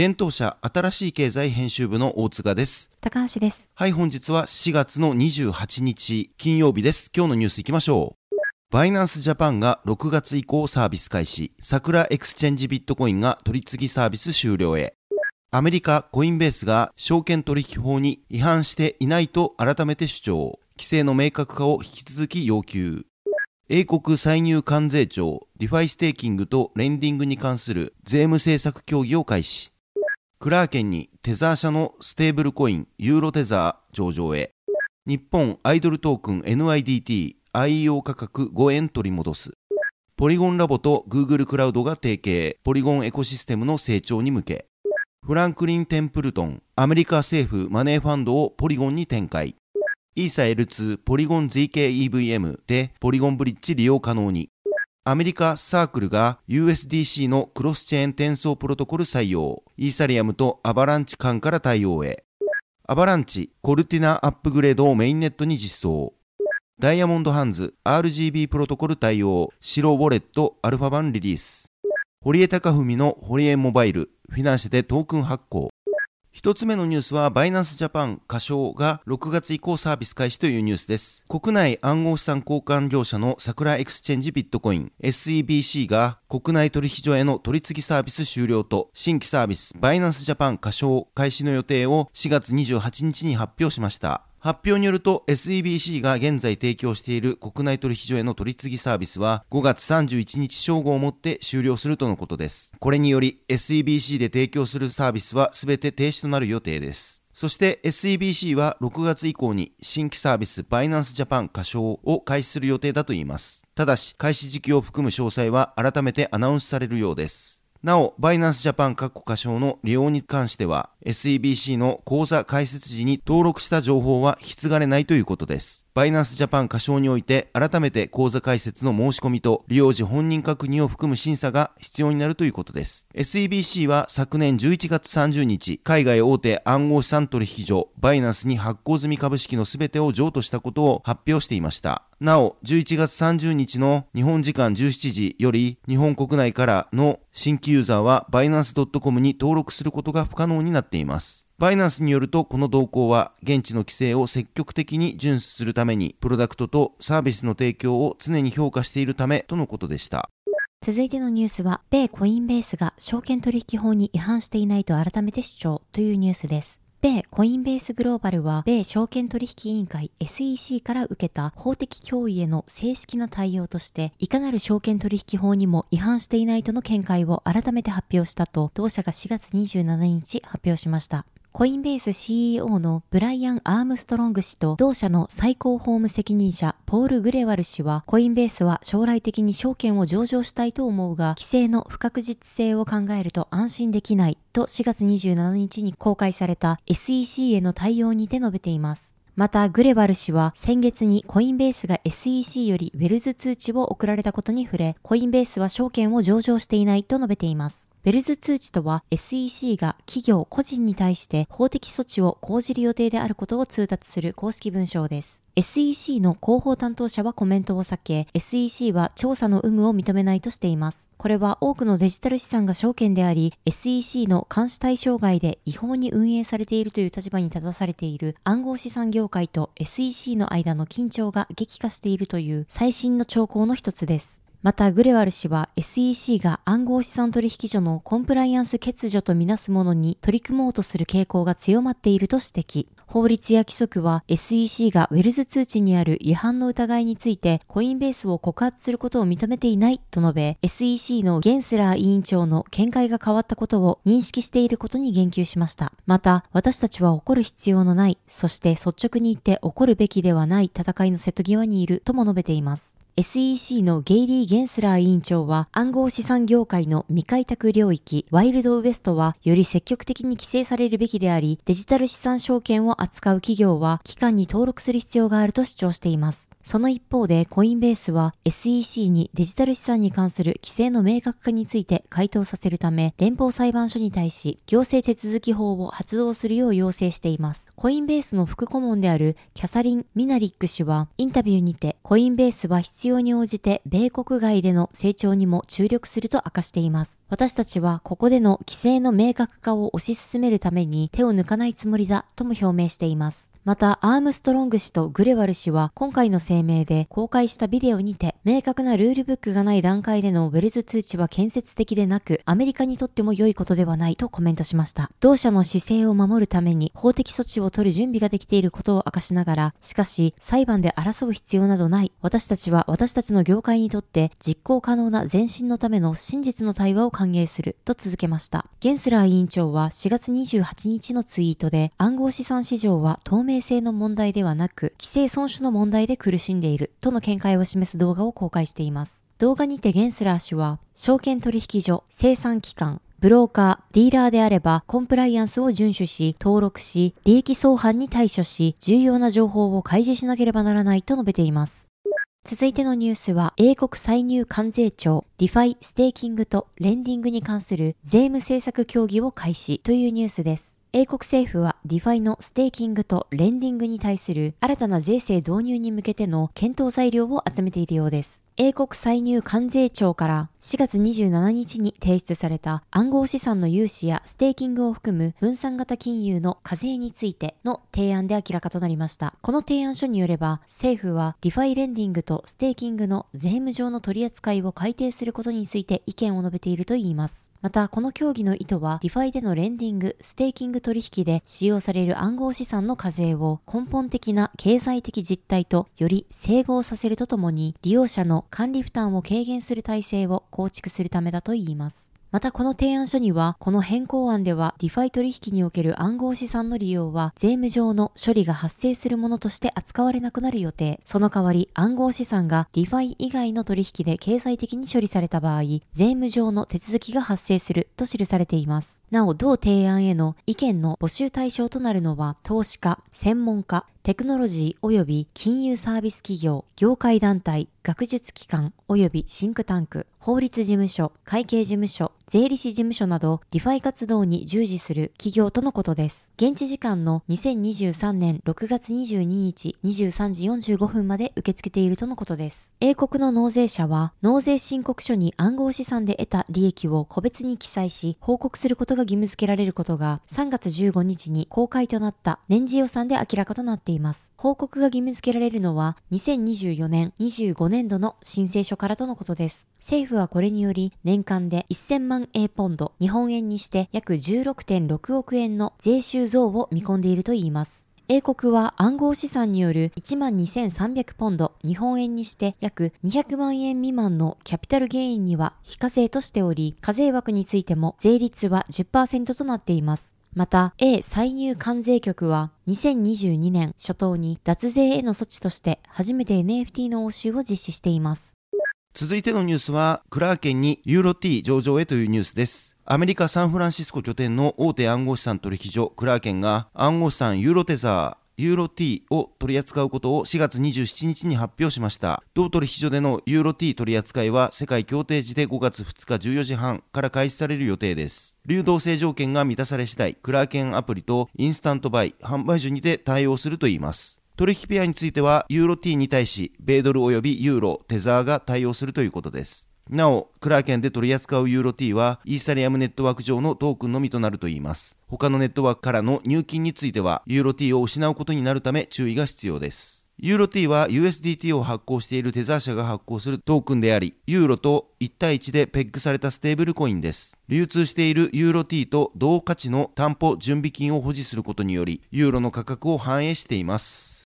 現当社新しい経済編集部の大塚です高橋ですはい本日は4月の28日金曜日です今日のニュースいきましょうバイナンスジャパンが6月以降サービス開始サクラエクスチェンジビットコインが取り次ぎサービス終了へアメリカコインベースが証券取引法に違反していないと改めて主張。規制の明確化を引き続き要求。英国歳入関税庁、ディファイステーキングとレンディングに関する税務政策協議を開始。クラーケンにテザー社のステーブルコイン、ユーロテザー上場へ。日本アイドルトークン NIDT、IEO 価格5円取り戻す。ポリゴンラボと Google クラウドが提携、ポリゴンエコシステムの成長に向け。フランクリン・テンプルトン、アメリカ政府マネーファンドをポリゴンに展開。イーサ L2 ポリゴン ZKEVM でポリゴンブリッジ利用可能に。アメリカサークルが USDC のクロスチェーン転送プロトコル採用。イーサリアムとアバランチ間から対応へ。アバランチ、コルティナアップグレードをメインネットに実装。ダイヤモンドハンズ、RGB プロトコル対応、白ウォレット、アルファ版リリース。堀江貴文の堀江モバイル、フィナンシェでトークン発行。一つ目のニュースは、バイナンスジャパン仮称が6月以降サービス開始というニュースです。国内暗号資産交換業者のサクラエクスチェンジビットコイン SEBC が国内取引所への取り次ぎサービス終了と新規サービスバイナンスジャパン仮称開始の予定を4月28日に発表しました。発表によると SEBC が現在提供している国内取引所への取り次ぎサービスは5月31日正午をもって終了するとのことです。これにより SEBC で提供するサービスは全て停止となる予定です。そして SEBC は6月以降に新規サービスバイナンスジャパン仮称を開始する予定だといいます。ただし開始時期を含む詳細は改めてアナウンスされるようです。なお、バイナンスジャパン各個箇所の利用に関しては、SEBC の口座開設時に登録した情報は引き継がれないということです。バイナンスジャパン仮称において、改めて口座開設の申し込みと利用時本人確認を含む審査が必要になるということです。SEBC は昨年11月30日、海外大手暗号資産取引所、バイナンスに発行済み株式のすべてを譲渡したことを発表していました。なお、11月30日の日本時間17時より、日本国内からの新規ユーザーはバイナンス .com に登録することが不可能になっています。バイナンスによると、この動向は、現地の規制を積極的に遵守するために、プロダクトとサービスの提供を常に評価しているためとのことでした。続いてのニュースは、米コインベースが証券取引法に違反していないと改めて主張というニュースです。米コインベースグローバルは、米証券取引委員会 SEC から受けた法的脅威への正式な対応として、いかなる証券取引法にも違反していないとの見解を改めて発表したと、同社が4月27日発表しました。コインベース CEO のブライアン・アームストロング氏と同社の最高法務責任者ポール・グレワル氏はコインベースは将来的に証券を上場したいと思うが規制の不確実性を考えると安心できないと4月27日に公開された SEC への対応にて述べています。また、グレバル氏は先月にコインベースが SEC よりウェルズ通知を送られたことに触れ、コインベースは証券を上場していないと述べています。ウェルズ通知とは SEC が企業個人に対して法的措置を講じる予定であることを通達する公式文章です。SEC の広報担当者はコメントを避け、SEC は調査の有無を認めないとしています。これは多くのデジタル資産が証券であり、SEC の監視対象外で違法に運営されているという立場に立たされている暗号資産業界と SEC の間の緊張が激化しているという最新の兆候の一つです。また、グレワル氏は SEC が暗号資産取引所のコンプライアンス欠如とみなすものに取り組もうとする傾向が強まっていると指摘。法律や規則は SEC がウェルズ通知にある違反の疑いについてコインベースを告発することを認めていないと述べ、SEC のゲンスラー委員長の見解が変わったことを認識していることに言及しました。また、私たちは怒る必要のない、そして率直に言って怒るべきではない戦いの瀬戸際にいるとも述べています。SEC のゲイリー・ゲンスラー委員長は暗号資産業界の未開拓領域ワイルドウエストはより積極的に規制されるべきでありデジタル資産証券を扱う企業は機関に登録する必要があると主張しています。その一方でコインベースは SEC にデジタル資産に関する規制の明確化について回答させるため連邦裁判所に対し行政手続き法を発動するよう要請しています。コインベースの副顧問であるキャサリン・ミナリック氏はインタビューにてコインベースは必要に応じて米国外での成長にも注力すると明かしています。私たちはここでの規制の明確化を推し進めるために手を抜かないつもりだとも表明しています。また、アームストロング氏とグレワル氏は今回の声明で公開したビデオにて、明確なルールブックがない段階でのウェルズ通知は建設的でなく、アメリカにとっても良いことではないとコメントしました。同社の姿勢を守るために法的措置を取る準備ができていることを明かしながら、しかし、裁判で争う必要などない。私たちは私たちの業界にとって実行可能な前進のための真実の対話を歓迎すると続けました。ゲンスラー委員長は4月28日のツイートで、暗号資産市場は透明性の問題ではなく、規制損守の問題で苦しんでいるとの見解を示す動画を公開しています。動画にてゲンスラー氏は、証券取引所、生産機関、ブローカー、ディーラーであれば、コンプライアンスを遵守し、登録し、利益相反に対処し、重要な情報を開示しなければならないと述べています。続いてのニュースは、英国歳入関税庁、ディファイ、ステーキングとレンディングに関する税務政策協議を開始というニュースです。英国政府はディファイのステーキングとレンディングに対する新たな税制導入に向けての検討材料を集めているようです。英国歳入関税庁から4月27日に提出された暗号資産の融資やステーキングを含む分散型金融の課税についての提案で明らかとなりました。この提案書によれば政府はディファイレンディングとステーキングの税務上の取り扱いを改定することについて意見を述べているといいます。また、この協議の意図はディファイでのレンディング、ステーキング取引で使用される暗号資産の課税を根本的な経済的実態とより整合させるとともに利用者の管理負担を軽減する体制を構築するためだといいます。またこの提案書には、この変更案では、ディファイ取引における暗号資産の利用は、税務上の処理が発生するものとして扱われなくなる予定。その代わり、暗号資産がディファイ以外の取引で経済的に処理された場合、税務上の手続きが発生すると記されています。なお、同提案への意見の募集対象となるのは、投資家、専門家、テクノロジー及び金融サービス企業、業界団体、学術機関及びシンクタンク、法律事務所、会計事務所、税理士事務所など、ディファイ活動に従事する企業とのことです。現地時間の2023年6月22日23時45分まで受け付けているとのことです。英国の納税者は、納税申告書に暗号資産で得た利益を個別に記載し、報告することが義務付けられることが、3月15日に公開となった年次予算で明らかとなっています。報告が義務付けられるのは、2024年25年度の申請書からとのことです。政府はこれにより年間で1000万 A ポンド、日本円にして約16.6億円の税収増を見込んでいるといいます。英国は暗号資産による12,300ポンド、日本円にして約200万円未満のキャピタルゲインには非課税としており、課税枠についても税率は10%となっています。また、A 歳入関税局は2022年初頭に脱税への措置として初めて NFT の応酬を実施しています。続いてのニュースは、クラーケンにユーロ T 上場へというニュースです。アメリカ・サンフランシスコ拠点の大手暗号資産取引所クラーケンが暗号資産ユーロテザーユーロ T を取り扱うことを4月27日に発表しました。同取引所でのユーロ T 取り扱いは世界協定時で5月2日14時半から開始される予定です。流動性条件が満たされ次第、クラーケンアプリとインスタントバイ、販売所にて対応するといいます。取引ペアについては、ユーロ T に対し、米ドル及びユーロ、テザーが対応するということです。なお、クラーケンで取り扱うユーロ T は、イーサリアムネットワーク上のトークンのみとなるといいます。他のネットワークからの入金については、ユーロ T を失うことになるため注意が必要です。ユーロ T は USDT を発行しているテザー社が発行するトークンであり、ユーロと1対1でペッグされたステーブルコインです。流通しているユーロ T と同価値の担保準備金を保持することにより、ユーロの価格を反映しています。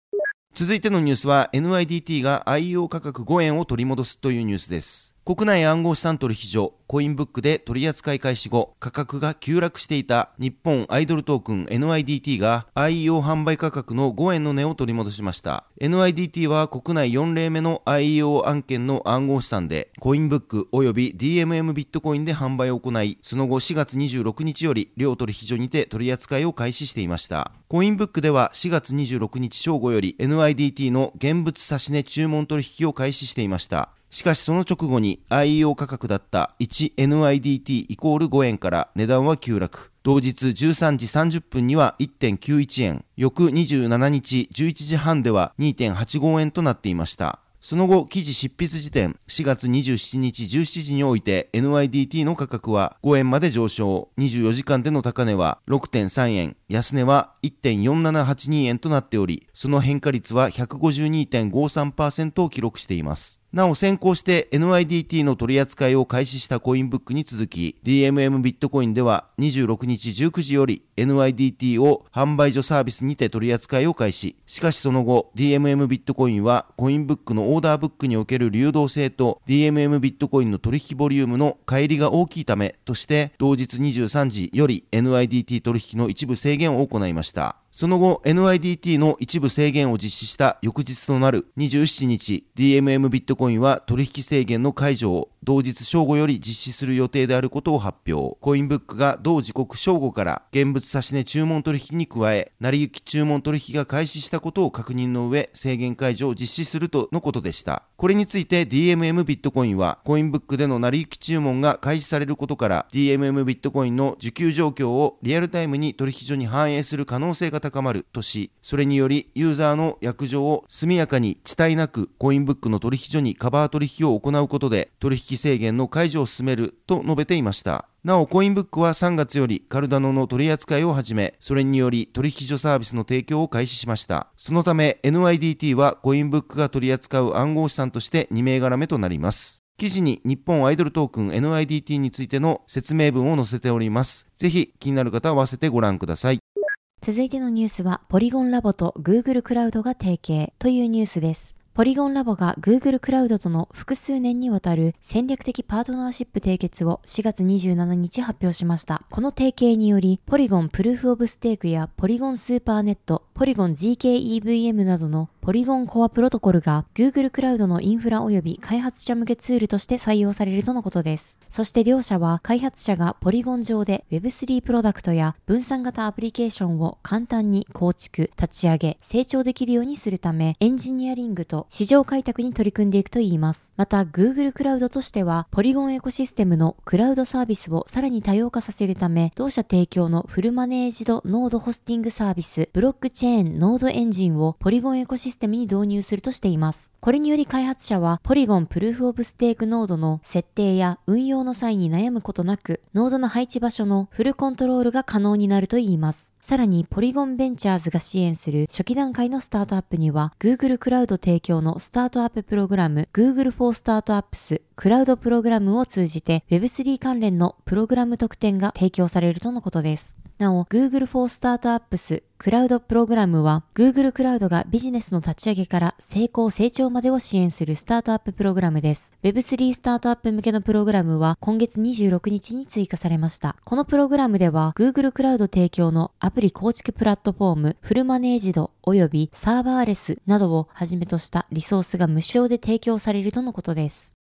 続いてのニュースは NIDT が IO 価格5円を取り戻すというニュースです。国内暗号資産取引所コインブックで取扱い開始後価格が急落していた日本アイドルトークン NIDT が IEO 販売価格の5円の値を取り戻しました。NIDT は国内4例目の IEO 案件の暗号資産でコインブック及び DMM ビットコインで販売を行いその後4月26日より両取引所にて取り扱いを開始していました。コインブックでは4月26日正午より NIDT の現物指値注文取引を開始していました。しかしその直後に IEO 価格だった 1NIDT イコール5円から値段は急落。同日13時30分には1.91円、翌27日11時半では2.85円となっていました。その後、記事執筆時点4月27日17時において NYDT の価格は5円まで上昇、24時間での高値は6.3円、安値は1.4782円となっており、その変化率は152.53%を記録しています。なお先行して NIDT の取り扱いを開始したコインブックに続き DMM ビットコインでは26日19時より NIDT を販売所サービスにて取り扱いを開始。しかしその後 DMM ビットコインはコインブックのオーダーブックにおける流動性と DMM ビットコインの取引ボリュームの乖離が大きいためとして同日23時より NIDT 取引の一部制限を行いました。その後、NIDT の一部制限を実施した翌日となる27日、DMM ビットコインは取引制限の解除を同日正午より実施する予定であることを発表。コインブックが同時刻正午から現物差し値注文取引に加え、成り行き注文取引が開始したことを確認の上、制限解除を実施するとのことでした。これについて DMM ビットコインは、コインブックでの成り行き注文が開始されることから、DMM ビットコインの受給状況をリアルタイムに取引所に反映する可能性が高高まるとし、それによりユーザーの約定を速やかに遅滞なくコインブックの取引所にカバー取引を行うことで取引制限の解除を進めると述べていました。なお、コインブックは3月よりカルダノの取り扱いを始め、それにより取引所サービスの提供を開始しました。そのため NIDT はコインブックが取り扱う暗号資産として2銘柄目となります。記事に日本アイドルトークン NIDT についての説明文を載せております。ぜひ気になる方は合わせてご覧ください。続いてのニュースは、ポリゴンラボと Google クラウドが提携というニュースです。ポリゴンラボが Google クラウドとの複数年にわたる戦略的パートナーシップ締結を4月27日発表しました。この提携により、ポリゴンプルーフオブステークやポリゴンスーパーネット、ポリゴン ZKEVM などのポリゴンコアプロトコルが Google クラウドのインフラ及び開発者向けツールとして採用されるとのことです。そして両社は開発者がポリゴン上で Web3 プロダクトや分散型アプリケーションを簡単に構築、立ち上げ、成長できるようにするためエンジニアリングと市場開拓に取り組んでいくといいます。また Google クラウドとしてはポリゴンエコシステムのクラウドサービスをさらに多様化させるため同社提供のフルマネージドノードホスティングサービスブロックチェーンノードエンジンをポリゴンエコシステムに導入するとしています。これにより開発者はポリゴンプルーフオブステークノードの設定や運用の際に悩むことなくノードの配置場所のフルコントロールが可能になるといいます。さらに、ポリゴンベンチャーズが支援する初期段階のスタートアップには、Google クラウド提供のスタートアッププログラム Google for Startups クラウドプログラムを通じて Web3 関連のプログラム特典が提供されるとのことです。なお、Google for Startups クラウドプログラムは Google クラウドがビジネスの立ち上げから成功成長までを支援するスタートアッププログラムです。Web3 スタートアップ向けのプログラムは今月26日に追加されました。このプログラムでは Google クラウド提供のアプリ構築プラットフォームフルマネージド及びサーバーレスなどをはじめとしたリソースが無償で提供されるとのことです。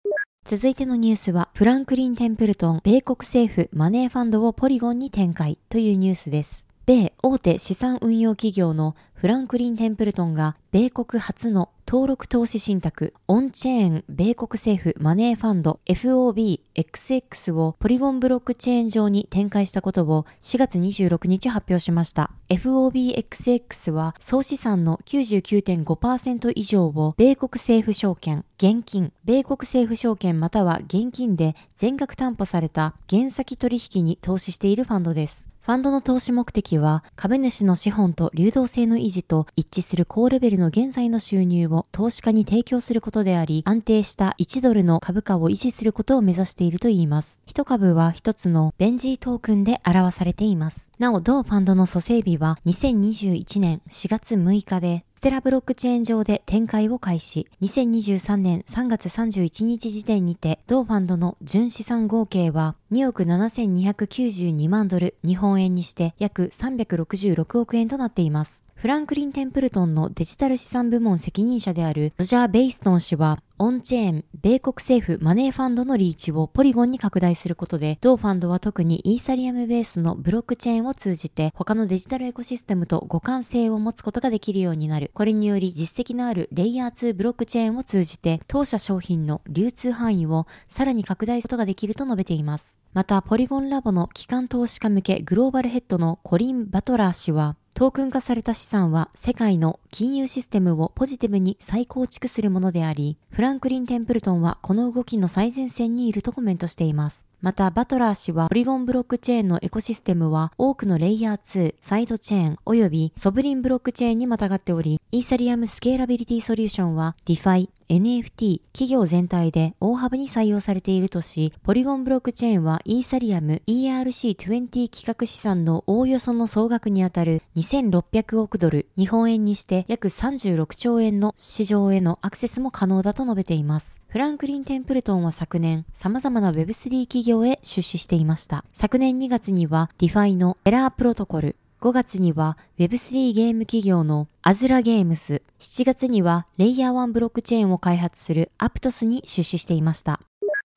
続いてのニュースは、フランクリン・テンプルトン、米国政府マネーファンドをポリゴンに展開というニュースです。米大手資産運用企業のフランクリン・テンプルトンが米国初の登録投資信託オンチェーン米国政府マネーファンド FOBXX をポリゴンブロックチェーン上に展開したことを4月26日発表しました。FOBXX は総資産の99.5%以上を米国政府証券、現金、米国政府証券または現金で全額担保された原先取引に投資しているファンドです。ファンドの投資目的は、株主の資本と流動性の維持と一致する高レベルの現在の収入を投資家に提供することであり、安定した1ドルの株価を維持することを目指しているといいます。一株は一つのベンジートークンで表されています。なお、同ファンドの蘇生日は2021年4月6日で、テラブロックチェーン上で展開を開始。2023年3月31日時点にて、同ファンドの純資産合計は2億7292万ドル、日本円にして約366億円となっています。フランクリン・テンプルトンのデジタル資産部門責任者であるロジャー・ベイストン氏は、オンチェーン、米国政府マネーファンドのリーチをポリゴンに拡大することで、同ファンドは特にイーサリアムベースのブロックチェーンを通じて、他のデジタルエコシステムと互換性を持つことができるようになる。これにより実績のあるレイヤー2ブロックチェーンを通じて、当社商品の流通範囲をさらに拡大することができると述べています。また、ポリゴンラボの機関投資家向けグローバルヘッドのコリン・バトラー氏は、トークン化された資産は世界の金融システムをポジティブに再構築するものであり、フランクリン・テンプルトンはこの動きの最前線にいるとコメントしています。また、バトラー氏は、ポリゴンブロックチェーンのエコシステムは、多くのレイヤー2、サイドチェーン、及びソブリンブロックチェーンにまたがっており、イーサリアムスケーラビリティソリューションは、 DeFi、NFT、企業全体で大幅に採用されているとし、ポリゴンブロックチェーンはイーサリアム ERC20 規格資産のおおよその総額にあたる2600億ドル、日本円にして約36兆円の市場へのアクセスも可能だと述べています。フランクリン・テンプルトンは昨年、様々な Web3 企業へ出資していました。昨年2月には DeFi のエラープロトコル、5月には Web3 ゲーム企業のアズラゲームス、7月にはレイヤー1ブロックチェーンを開発するアプトスに出資していました。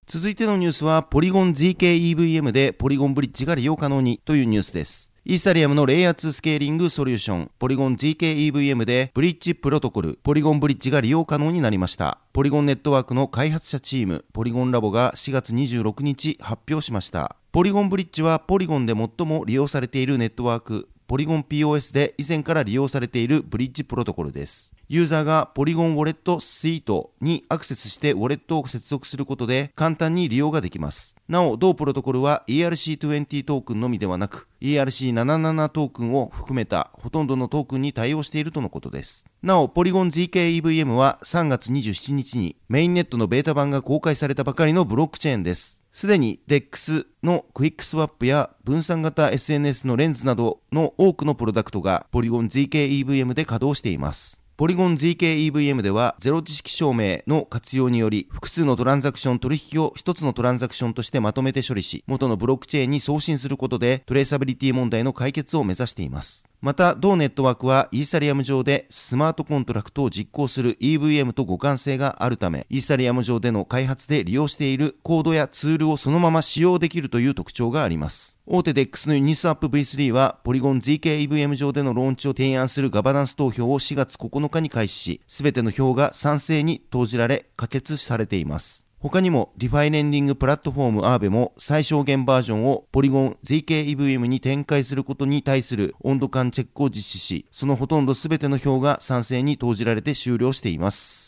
続いてのニュースは、ポリゴン ZKEVM でポリゴンブリッジが利用可能にというニュースです。イーサリアムのレイヤー2スケーリングソリューション、ポリゴン GKEVM でブリッジプロトコル、ポリゴンブリッジが利用可能になりました。ポリゴンネットワークの開発者チーム、ポリゴンラボが4月26日発表しました。ポリゴンブリッジはポリゴンで最も利用されているネットワーク、ポリゴン POS で以前から利用されているブリッジプロトコルです。ユーザーがポリゴンウォレットスイートにアクセスしてウォレットを接続することで簡単に利用ができます。なお、同プロトコルは ERC20 トークンのみではなく ERC777 トークンを含めたほとんどのトークンに対応しているとのことです。なお、ポリゴン ZKEVM は3月27日にメインネットのベータ版が公開されたばかりのブロックチェーンです。すでに DEX のクイックスワップや分散型 SNS のレンズなどの多くのプロダクトがポリゴン ZKEVM で稼働しています。ポリゴン ZKEVM では、ゼロ知識証明の活用により、複数のトランザクション取引を一つのトランザクションとしてまとめて処理し、元のブロックチェーンに送信することで、スケーラビリティ問題の解決を目指しています。また、同ネットワークはイーサリアム上でスマートコントラクトを実行する EVM と互換性があるため、イーサリアム上での開発で利用しているコードやツールをそのまま使用できるという特徴があります。大手 DEX のユニスアップ V3 は、ポリゴン ZKEVM 上でのローンチを提案するガバナンス投票を4月9日に開始し、すべての票が賛成に投じられ、可決されています。他にも DeFi レンディングプラットフォーム Aave も最小限バージョンをポリゴン ZKEVM に展開することに対する温度感チェックを実施し、そのほとんど全ての票が賛成に投じられて終了しています。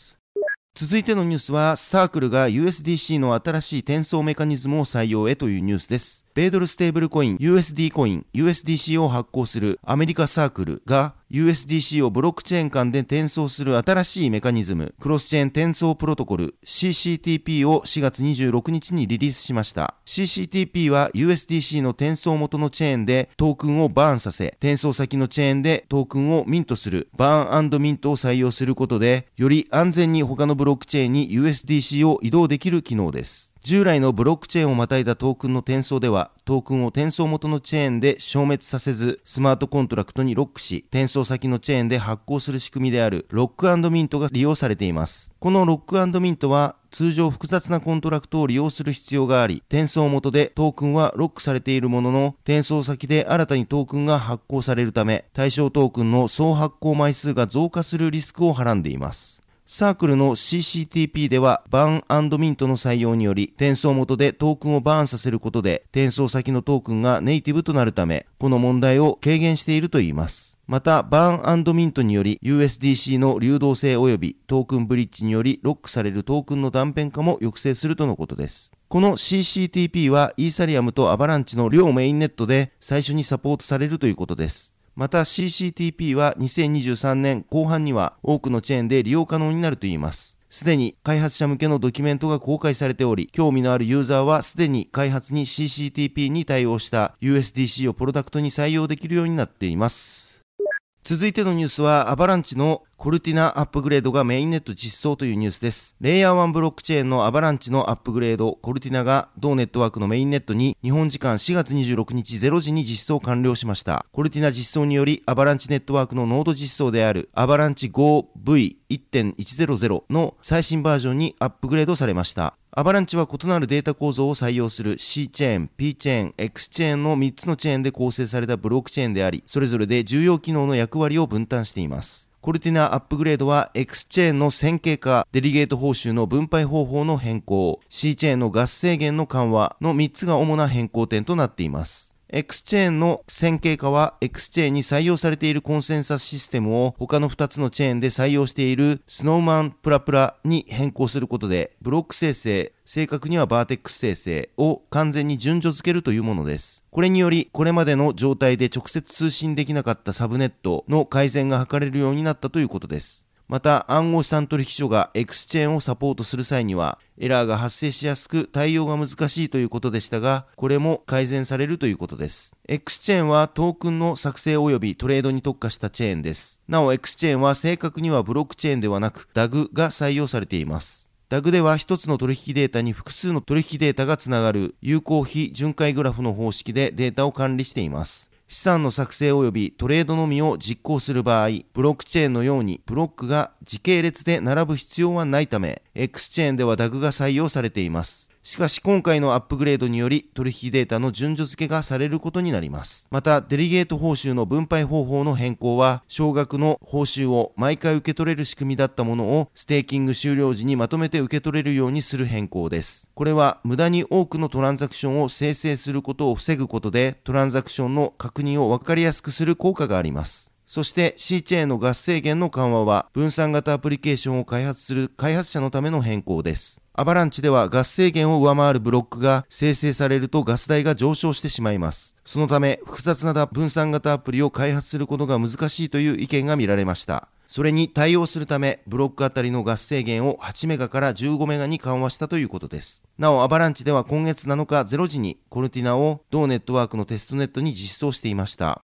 続いてのニュースは、サークルが USDC の新しい転送メカニズムを採用へというニュースです。米ドルステーブルコイン USD コイン USDC を発行するアメリカサークルが USDC をブロックチェーン間で転送する新しいメカニズムクロスチェーン転送プロトコル CCTP を4月26日にリリースしました。CCTP は USDC の転送元のチェーンでトークンをバーンさせ転送先のチェーンでトークンをミントするバーンミントを採用することでより安全に他のブロックチェーンに USDC を移動できる機能です。従来のブロックチェーンをまたいだトークンの転送では、トークンを転送元のチェーンで消滅させず、スマートコントラクトにロックし、転送先のチェーンで発行する仕組みであるロックミントが利用されています。このロックミントは、通常複雑なコントラクトを利用する必要があり、転送元でトークンはロックされているものの、転送先で新たにトークンが発行されるため、対象トークンの総発行枚数が増加するリスクをはらんでいます。サークルの CCTP ではバーンミントの採用により転送元でトークンをバーンさせることで転送先のトークンがネイティブとなるためこの問題を軽減しているといいます。また、バーンミントにより USDC の流動性及びトークンブリッジによりロックされるトークンの断片化も抑制するとのことです。この CCTP はイーサリアムとアバランチの両メインネットで最初にサポートされるということです。また CCTP は2023年後半には多くのチェーンで利用可能になるといいます。すでに開発者向けのドキュメントが公開されており、興味のあるユーザーはすでに開発に CCTP に対応した USDC をプロダクトに採用できるようになっています。続いてのニュースは、アバランチのコルティナアップグレードがメインネット実装というニュースです。レイヤー1ブロックチェーンのアバランチのアップグレード、コルティナが同ネットワークのメインネットに日本時間4月26日0時に実装完了しました。コルティナ実装により、アバランチネットワークのノード実装であるアバランチ 5V1.100 の最新バージョンにアップグレードされました。アバランチは異なるデータ構造を採用する C チェーン、P チェーン、X チェーンの3つのチェーンで構成されたブロックチェーンであり、それぞれで重要機能の役割を分担しています。コルティナアップグレードは X チェーンの線形化、デリゲート報酬の分配方法の変更、C チェーンのガス制限の緩和の3つが主な変更点となっています。X チェーンの線形化は X チェーンに採用されているコンセンサスシステムを他の2つのチェーンで採用しているスノーマンプラプラに変更することでブロック生成、正確にはバーテックス生成を完全に順序付けるというものです。これにより、これまでの状態で直接通信できなかったサブネットの改善が図れるようになったということです。また暗号資産取引所が X チェーンをサポートする際にはエラーが発生しやすく対応が難しいということでしたがこれも改善されるということです。X チェーンはトークンの作成及びトレードに特化したチェーンです。なお X チェーンは正確にはブロックチェーンではなく DAG が採用されています。DAG では一つの取引データに複数の取引データがつながる有効非巡回グラフの方式でデータを管理しています。資産の作成及びトレードのみを実行する場合、ブロックチェーンのようにブロックが時系列で並ぶ必要はないため、X チェーンでは DAG が採用されています。しかし今回のアップグレードにより取引データの順序付けがされることになります。また、デリゲート報酬の分配方法の変更は、少額の報酬を毎回受け取れる仕組みだったものを、ステーキング終了時にまとめて受け取れるようにする変更です。これは、無駄に多くのトランザクションを生成することを防ぐことで、トランザクションの確認を分かりやすくする効果があります。そして C チェーンのガス制限の緩和は分散型アプリケーションを開発する開発者のための変更です。アバランチではガス制限を上回るブロックが生成されるとガス代が上昇してしまいます。そのため複雑な分散型アプリを開発することが難しいという意見が見られました。それに対応するため、ブロックあたりのガス制限を8メガから15メガに緩和したということです。なお、アバランチでは今月7日0時にコルティナを同ネットワークのテストネットに実装していました。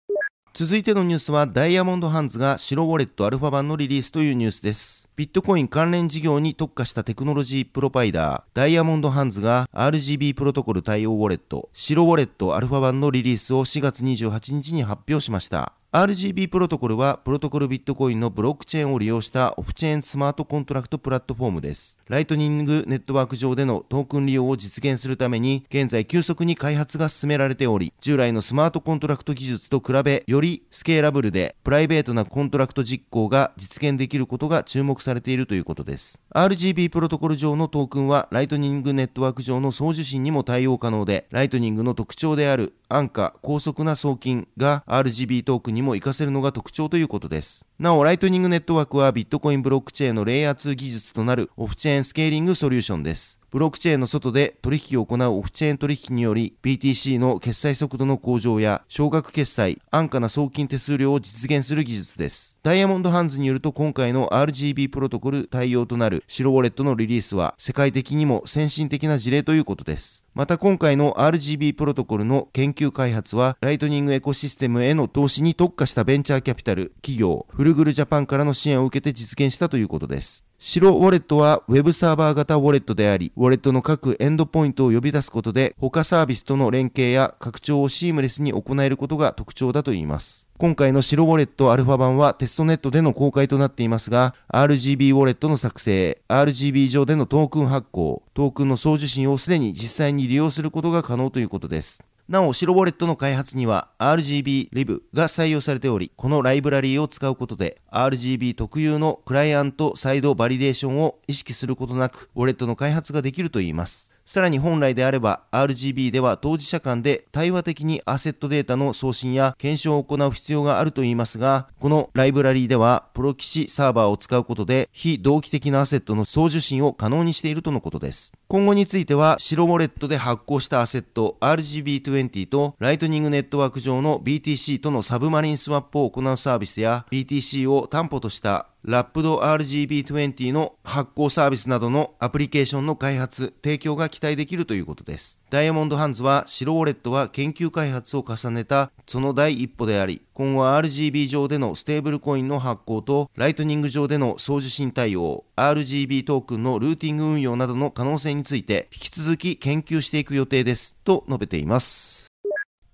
続いてのニュースはダイヤモンドハンズが白ウォレットアルファ版のリリースというニュースです。ビットコイン関連事業に特化したテクノロジープロバイダーダイヤモンドハンズが RGB プロトコル対応ウォレット白ウォレットアルファ版のリリースを4月28日に発表しました。RGB プロトコルはプロトコルビットコインのブロックチェーンを利用したオフチェーンスマートコントラクトプラットフォームです。ライトニングネットワーク上でのトークン利用を実現するために現在急速に開発が進められており従来のスマートコントラクト技術と比べよりスケーラブルでプライベートなコントラクト実行が実現できることが注目されているということです。RGB プロトコル上のトークンはライトニングネットワーク上の送受信にも対応可能でライトニングの特徴である安価、高速な送金が RGB トークンにも活かせるのが特徴ということです。なお、ライトニングネットワークはビットコインブロックチェーンのレイヤー2技術となるオフチェーンスケーリングソリューションです。ブロックチェーンの外で取引を行うオフチェーン取引により BTC の決済速度の向上や少額決済、安価な送金手数料を実現する技術です。ダイヤモンドハンズによると今回の RGB プロトコル対応となる白ウォレットのリリースは世界的にも先進的な事例ということです。また今回の RGB プロトコルの研究開発はライトニングエコシステムへの投資に特化したベンチャーキャピタル企業フルグルジャパンからの支援を受けて実現したということです。白ウォレットは Web サーバー型ウォレットであり、ウォレットの各エンドポイントを呼び出すことで、他サービスとの連携や拡張をシームレスに行えることが特徴だといいます。今回の白ウォレットアルファ版はテストネットでの公開となっていますが、RGB ウォレットの作成、RGB 上でのトークン発行、トークンの送受信をすでに実際に利用することが可能ということです。なお、白ウォレットの開発には RGB Lib が採用されており、このライブラリーを使うことで RGB 特有のクライアントサイドバリデーションを意識することなく、ウォレットの開発ができるといいます。さらに本来であれば RGB では当事者間で対話的にアセットデータの送信や検証を行う必要があるといいますが、このライブラリーではプロキシサーバーを使うことで非同期的なアセットの送受信を可能にしているとのことです。今後については白ウォレットで発行したアセット RGB20 とライトニングネットワーク上の BTC とのサブマリンスワップを行うサービスや BTC を担保としたラップド RGB20 の発行サービスなどのアプリケーションの開発、提供が期待できるということです。ダイヤモンドハンズは白ウォレットは研究開発を重ねたその第一歩であり、今後は RGB 上でのステーブルコインの発行とライトニング上での送受信対応、RGB トークンのルーティング運用などの可能性について引き続き研究していく予定ですと述べています。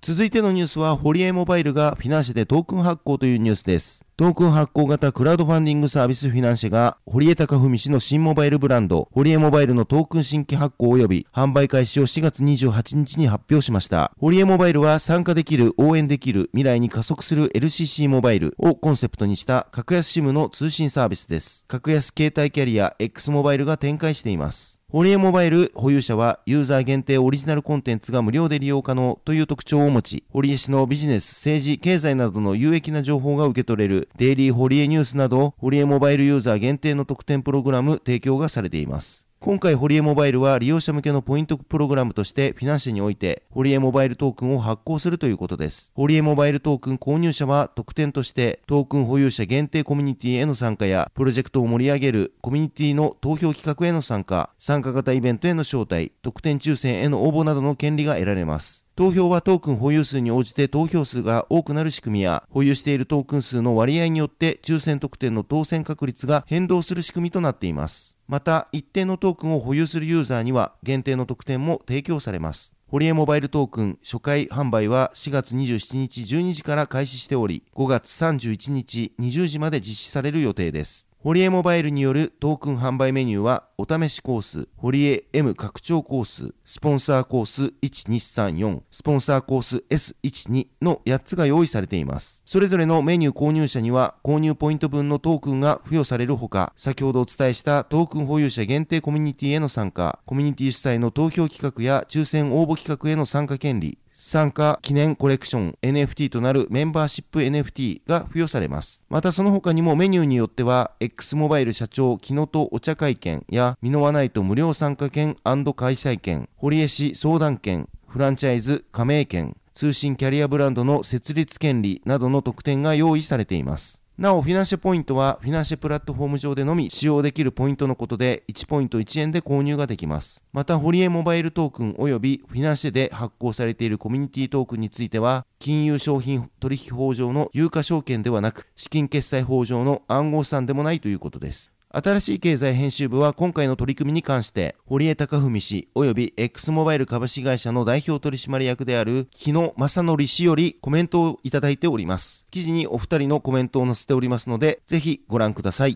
続いてのニュースは、ホリエモバイルがフィナンシェでトークン発行というニュースです。トークン発行型クラウドファンディングサービスフィナンシェが、堀江貴文氏の新モバイルブランド、堀江モバイルのトークン新規発行及び販売開始を4月28日に発表しました。堀江モバイルは参加できる、応援できる、未来に加速する LCC モバイルをコンセプトにした格安 SIM の通信サービスです。格安携帯キャリア X モバイルが展開しています。ホリエモバイル保有者はユーザー限定オリジナルコンテンツが無料で利用可能という特徴を持ち、堀江氏のビジネス、政治、経済などの有益な情報が受け取れるデイリーホリエニュースなど、ホリエモバイルユーザー限定の特典プログラム提供がされています。今回、ホリエモバイルは利用者向けのポイントプログラムとして、フィナンシェにおいて、ホリエモバイルトークンを発行するということです。ホリエモバイルトークン購入者は、特典として、トークン保有者限定コミュニティへの参加や、プロジェクトを盛り上げるコミュニティの投票企画への参加、参加型イベントへの招待、特典抽選への応募などの権利が得られます。投票はトークン保有数に応じて投票数が多くなる仕組みや、保有しているトークン数の割合によって抽選特典の当選確率が変動する仕組みとなっています。また、一定のトークンを保有するユーザーには限定の特典も提供されます。ホリエモバイルトークン初回販売は4月27日12時から開始しており、5月31日20時まで実施される予定です。ホリエモバイルによるトークン販売メニューは、お試しコース、ホリエ M 拡張コース、スポンサーコース1234、スポンサーコース S12 の8つが用意されています。それぞれのメニュー購入者には、購入ポイント分のトークンが付与されるほか、先ほどお伝えしたトークン保有者限定コミュニティへの参加、コミュニティ主催の投票企画や抽選応募企画への参加権利、参加記念コレクション NFT となるメンバーシップ NFT が付与されます。またその他にもメニューによっては X モバイル社長木野とお茶会券やミノワナイト無料参加券開催券、堀江市相談券、フランチャイズ加盟券、通信キャリアブランドの設立権利などの特典が用意されています。なお、フィナンシェポイントは、フィナンシェプラットフォーム上でのみ使用できるポイントのことで、1ポイント1円で購入ができます。また、ホリエモバイルトークン及びフィナンシェで発行されているコミュニティトークンについては、金融商品取引法上の有価証券ではなく、資金決済法上の暗号資産でもないということです。新しい経済編集部は今回の取り組みに関して、堀江貴文氏及び X モバイル株式会社の代表取締役である木野正則氏よりコメントをいただいております。記事にお二人のコメントを載せておりますので、ぜひご覧ください。